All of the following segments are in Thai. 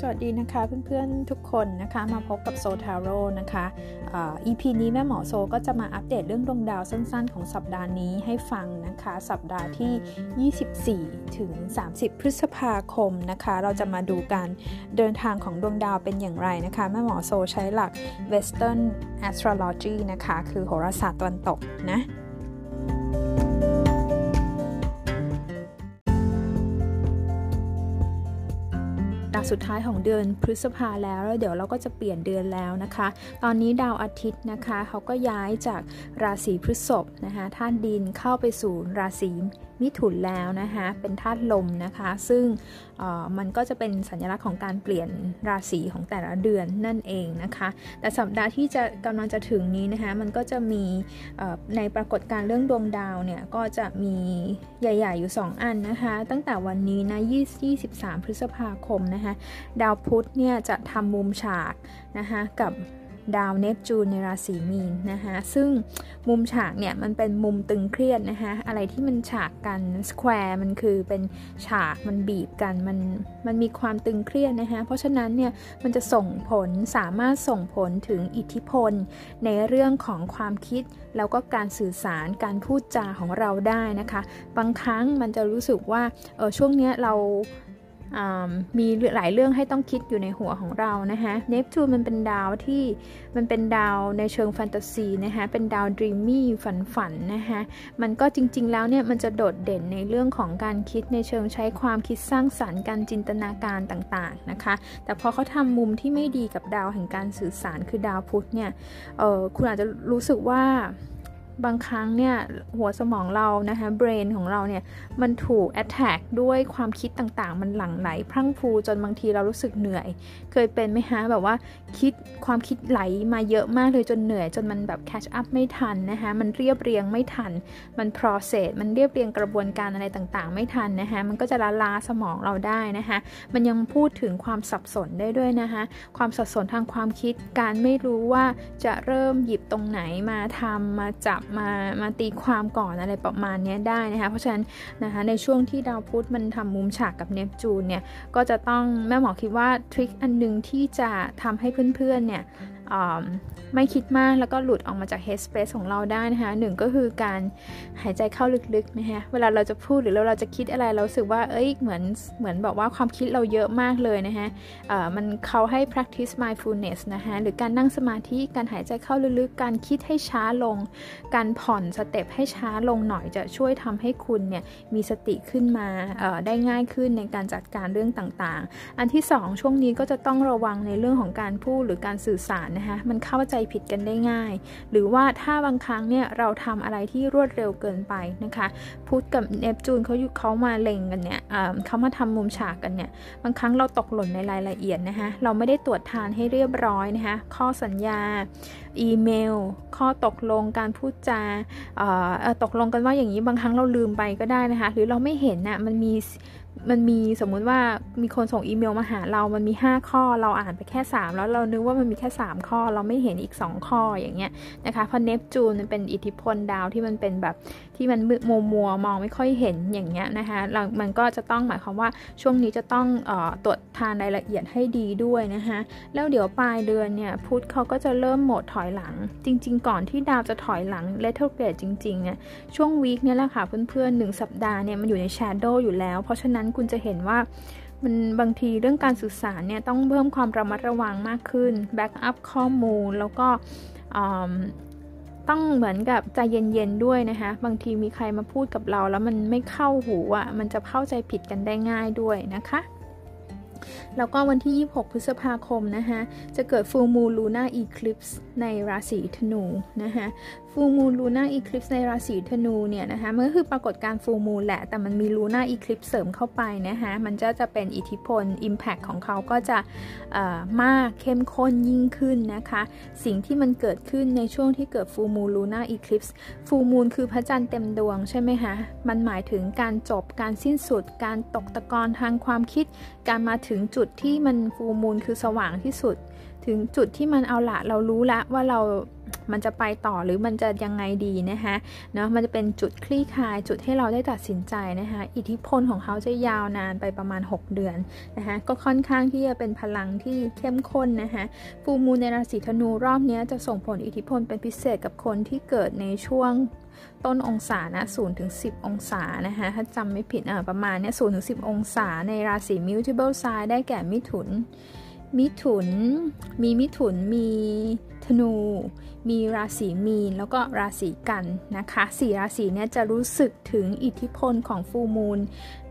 สวัสดีนะคะเพื่อนๆทุกคนนะคะมาพบกับโซทาโร่นะคะอ EP นี้แม่หมอโซก็จะมาอัปเดตเรื่องดวงดาวสั้นๆ ของสัปดาห์นี้ให้ฟังนะคะ สัปดาห์ที่ 24 ถึง 30 พฤษภาคมนะคะ เราจะมาดูการเดินทางของดวงดาวเป็นอย่างไรนะคะ แม่หมอโซใช้หลัก Western Astrology นะคะ คือโหราศาสตร์ตะวันตกนะ สุดท้ายของเดือนพฤษภาแล้วแล้วเดี๋ยวเราก็จะเปลี่ยนเดือนแล้วนะคะ ตอนนี้ดาวอาทิตย์นะคะเขาก็ย้ายจากราศีพฤษภนะคะธาตุดินเข้าไปสู่ราศีมิถุนแล้วนะคะเป็นธาตุลมนะคะ ซึ่งมันก็จะเป็นสัญลักษณ์ของการเปลี่ยนราศีของแต่ละเดือนนั่นเองนะคะ แต่สัปดาห์ที่จะกำลังจะถึงนี้นะคะมันก็จะมีในปรากฏการเรื่องดวงดาวเนี่ยก็จะมีใหญ่ ๆ อยู่ 2 อันนะคะ ตั้งแต่วันนี้นะ23 พฤษภาคมนะคะดาวพุธเนี่ยจะทำมุมฉากนะคะกับดาวเนปจูนในราศีมีนนะคะซึ่งมุมฉากเนี่ยมันเป็นมุมตึงเครียดนะคะอะไรที่มันฉากกันสแควร์มันคือเป็นฉากมันบีบกันมันมันมีความตึงเครียดนะคะเพราะฉะนั้นเนี่ยมันจะส่งผลสามารถส่งผลถึงอิทธิพล ในเรื่องของความคิด แล้วก็การสื่อสารการพูดจาของเราได้นะคะ บางครั้งมันจะรู้สึกว่าเออช่วงเนี้ยเรา มีหลายเรื่องให้ต้องคิดอยู่ในหัวของเรานะคะเนปจูนมันเป็นดาวที่มันเป็นดาวในเชิงแฟนตาซีนะคะเป็นดาว dreamy ฝันฝันนะคะมันก็จริง ๆ แล้วเนี่ยมันจะโดดเด่นในเรื่องของการคิดในเชิงใช้ความคิดสร้างสรรค์การจินตนาการต่างๆนะคะ แต่พอเขาทำมุมที่ไม่ดีกับดาวแห่งการสื่อสารคือดาวพุธเนี่ยคุณอาจจะรู้สึกว่า บางครั้งเนี่ยหัวสมองเรานะคะเบรนของเราเนี่ยมันถูกแอตแทกด้วยความคิดต่างๆ มันหลั่งไหลพรั่งพรูจนบางทีเรารู้สึกเหนื่อย เคยเป็นไหมฮะแบบว่าคิดความคิดไหลมาเยอะมากเลยจนเหนื่อย จนมันแบบแคชอัพไม่ทันนะคะมันเรียบเรียงไม่ทัน มัน process มันเรียบเรียงกระบวนการอะไรต่างๆ ไม่ทันนะคะมันก็จะละลาสมองเราได้นะคะมันยังพูดถึงความสับสนได้ด้วยนะคะความสับสนทางความคิดการไม่รู้ว่าจะเริ่มหยิบตรงไหนมาทำมาจับมามาตีความก่อนอะไรประมาณนี้ได้นะคะเพราะฉะนั้นนะคะในช่วงที่ดาวพุธมันทำมุมฉากกับเนปจูนเนี่ยก็จะต้องแม่หมอคิดว่าทริคอันนึงที่จะทำให้เพื่อนๆเนี่ย ไม่คิดมากแล้วก็หลุดออกมาจาก headspace ของเราได้นะคะหนึ่งก็คือการหายใจเข้าลึกๆนะคะเวลาเราจะพูดหรือเราจะคิดอะไรเราสึกว่าเอ้ยเหมือนเหมือนบอกว่าความคิดเราเยอะมากเลยนะคะมันเขาให้ practice mindfulness นะคะหรือการนั่งสมาธิการหายใจเข้าลึกๆ การคิดให้ช้าลง การผ่อนสเต็ปให้ช้าลงหน่อยจะช่วยทำให้คุณเนี่ยมีสติขึ้นมาได้ง่ายขึ้นในการจัดการเรื่องต่างๆ อันที่ 2 ช่วงนี้ก็จะต้องระวังในเรื่องของการพูดหรือการสื่อสารนะคะมันเข้าใจผิดกันได้ง่าย หรือว่าถ้าบางครั้งเนี่ยเราทำอะไรที่รวดเร็วเกินไปนะคะพุธกับเนปจูนเขาอยู่เขามาเล็งกันเนี่ยเขามาทำมุมฉากกันเนี่ยบางครั้งเราตกหล่นในรายละเอียดนะคะเราไม่ได้ตรวจทานให้เรียบร้อยนะคะข้อสัญญา อีเมล ข้อตกลงการพูดจาตกลงกันว่าอย่างนี้บางครั้งเราลืมไปก็ได้นะคะ หรือเราไม่เห็นนะ่ะมันมี มันมีสมมุติว่ามีคนส่งอีเมลมาหาเรา มันมี 5 ข้อ เราอ่านไปแค่ 3 แล้วเรานึกว่ามันมีแค่ 3 ข้อ เราไม่เห็นอีก 2 ข้ออย่างเงี้ยนะคะ เพราะเนปจูนมันเป็นอิทธิพลดาวที่มันเป็นแบบที่มันมัวมัวมองไม่ค่อยเห็นอย่างเงี้ยนะคะเรามันก็จะต้องหมายความว่าช่วงนี้จะต้องออตรวจทานรายละเอียดให้ดีด้วยนะคะแล้วเดี๋ยวปลายเดือนเนี่ยพุธเขาก็จะเริ่มโหมดถอยหลัง จริง ๆ ก่อนที่ดาวจะถอยหลัง retrograde จริงๆเนี่ยช่วง week เนี่ยแหละค่ะเพื่อนๆหนึ่งสัปดาห์เนี่ยมันอยู่ใน shadow อยู่แล้ว เพราะฉะนั้นคุณจะเห็นว่ามันบางทีเรื่องการสื่อสารเนี่ยต้องเพิ่มความระมัดระวังมากขึ้น backup ข้อมูลแล้วก็ต้องเหมือนกับใจเย็นๆด้วยนะคะบางทีมีใครมาพูดกับเรา แล้วมันไม่เข้าหูอะ่ะมันจะเข้าใจผิดกันได้ง่ายด้วยนะคะแล้วก็วันที่ 26 พฤษภาคมนะคะจะเกิดฟูมูลูน่าอีคลิปส์ในราศีธนูนะคะ ฟูมูลูน่าอีคลิปส์ในราศีธนูเนี่ยนะคะมันก็คือปรากฏการฟูมูลแหละ แต่มันมีลูน่าอีคลิปเสริมเข้าไปนะคะมันจะจะเป็นอิทธิพล Impact ของเขาก็จะมากเข้มข้นยิ่งขึ้นนะคะ สิ่งที่มันเกิดขึ้นในช่วงที่เกิดฟูมูลูน่าอีคลิปส์ฟูมูลคือพระจันทร์เต็มดวงใช่ไหมคะมันหมายถึงการจบการสิ้นสุด การตกตะกอนทางความคิด การมาถึงจุดที่มันฟูมูลคือสว่างที่สุด ถึงจุดที่มันเอาละเรารู้ละว่าเรามันจะไปต่อหรือมันจะยังไงดีนะคะเนาะมันจะเป็นจุดคลี่คลายจุดให้เราได้ตัดสินใจนะคะอิทธิพลของเขาจะยาวนานไปประมาณ 6 เดือนนะคะก็ค่อนข้างที่จะเป็นพลังที่เข้มข้นนะคะฟูมูในราศีธนูรอบนี้จะส่งผลอิทธิพลเป็นพิเศษกับคนที่เกิดในช่วงต้นองศานะ0ถึง10 องศานะคะถ้าจำไม่ผิดอะประมาณเนี้ย0ถึง10 องศาในราศี mutable sign ได้แก่มิถุน มิถุน มีมิถุน มีธนู มีราศีมีน แล้วก็ราศีกันนะคะสี่ราศีนี้จะรู้สึกถึงอิทธิพลของฟูมูล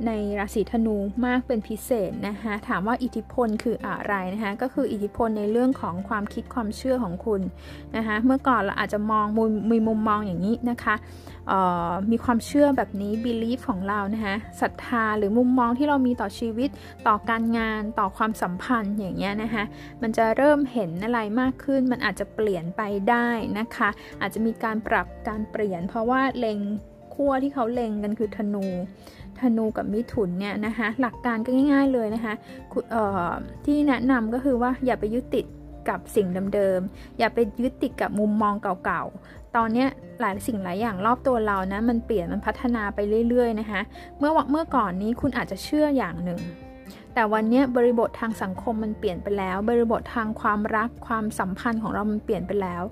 ในราศีธนูมากเป็นพิเศษนะคะถามว่าอิทธิพลคืออะไรนะคะก็คืออิทธิพลในเรื่องของความคิดความเชื่อของคุณนะคะเมื่อก่อนเราอาจจะมองมีมุมมองอย่างนี้นะคะมีความเชื่อแบบนี้ belief ของเรานะคะศรัทธาหรือมุมมองที่เรามีต่อชีวิตต่อการงานต่อความสัมพันธ์อย่างเงี้ยนะคะมันจะเริ่มเห็นอะไรมากขึ้นมันอาจจะเปลี่ยนไปได้นะคะ อาจจะมีการปรับการเปลี่ยน เพราะว่าเล็งขั้วที่เขาเล็งกันคือธนู ธนูกับมิถุนเนี่ยนะคะหลักการก็ง่าย ๆเลยนะคะที่แนะนำก็คือว่าอย่าไปยึดติดกับสิ่งเดิมๆ อย่าไปยึดติดกับมุมมองเก่าๆ ตอนนี้หลายสิ่งหลายอย่างรอบตัวเรานะมันเปลี่ยนมันพัฒนาไปเรื่อยๆนะคะ เมื่อเมื่อก่อนนี้คุณอาจจะเชื่ออย่างหนึ่ง แต่วันนี้บริบททางสังคมมันเปลี่ยนไปแล้ว บริบททางความรักความสัมพันธ์ของเรามันเปลี่ยนไปแล้ว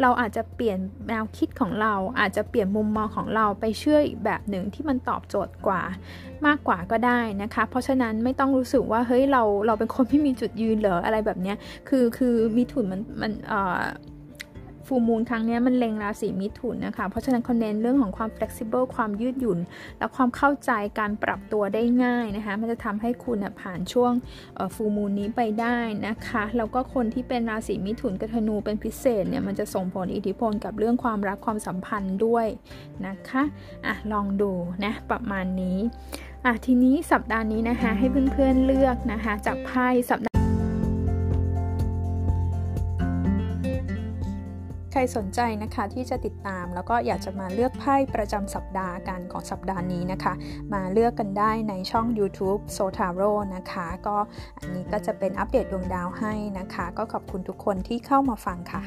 เราอาจจะเปลี่ยนแนวคิดของเรา อาจจะเปลี่ยนมุมมองของเราไปเชื่ออีกแบบหนึ่งที่มันตอบโจทย์กว่า มากกว่าก็ได้นะคะ เพราะฉะนั้นไม่ต้องรู้สึกว่าเฮ้ยเราเราเป็นคนที่มีจุดยืนเหรออะไรแบบนี้คือคือมีถุนมันมันเอ่อ ฟูมูลครั้งนี้มันเล็งราศีมิถุนนะคะ เพราะฉะนั้นเขาเน้นเรื่องของความ flexible ความยืดหยุ่น และความเข้าใจการปรับตัวได้ง่ายนะคะ มันจะทำให้คุณผ่านช่วงฟูมูลนี้ไปได้นะคะ แล้วก็คนที่เป็นราศีมิถุนกับธนูเป็นพิเศษเนี่ยมันจะส่งผลอิทธิพลกับเรื่องความรักความสัมพันธ์ด้วยนะคะอะลองดูนะประมาณนี้อะทีนี้สัปดาห์นี้นะคะให้เพื่อนๆเลือกนะคะจากไพ่สัปดาห์ รสนใจนะคะที่จะติดตาม แล้วก็อยากจะมาเลือกไพ่ประจำสัปดาห์กันของสัปดาห์นี้นะคะ มาเลือกกันได้ในช่อง YouTube s o t a r o นะคะ ก็อันนี้ก็จะเป็นอัปเดตดวงดาวให้นะคะ ก็ขอบคุณทุกคนที่เข้ามาฟังค่ะ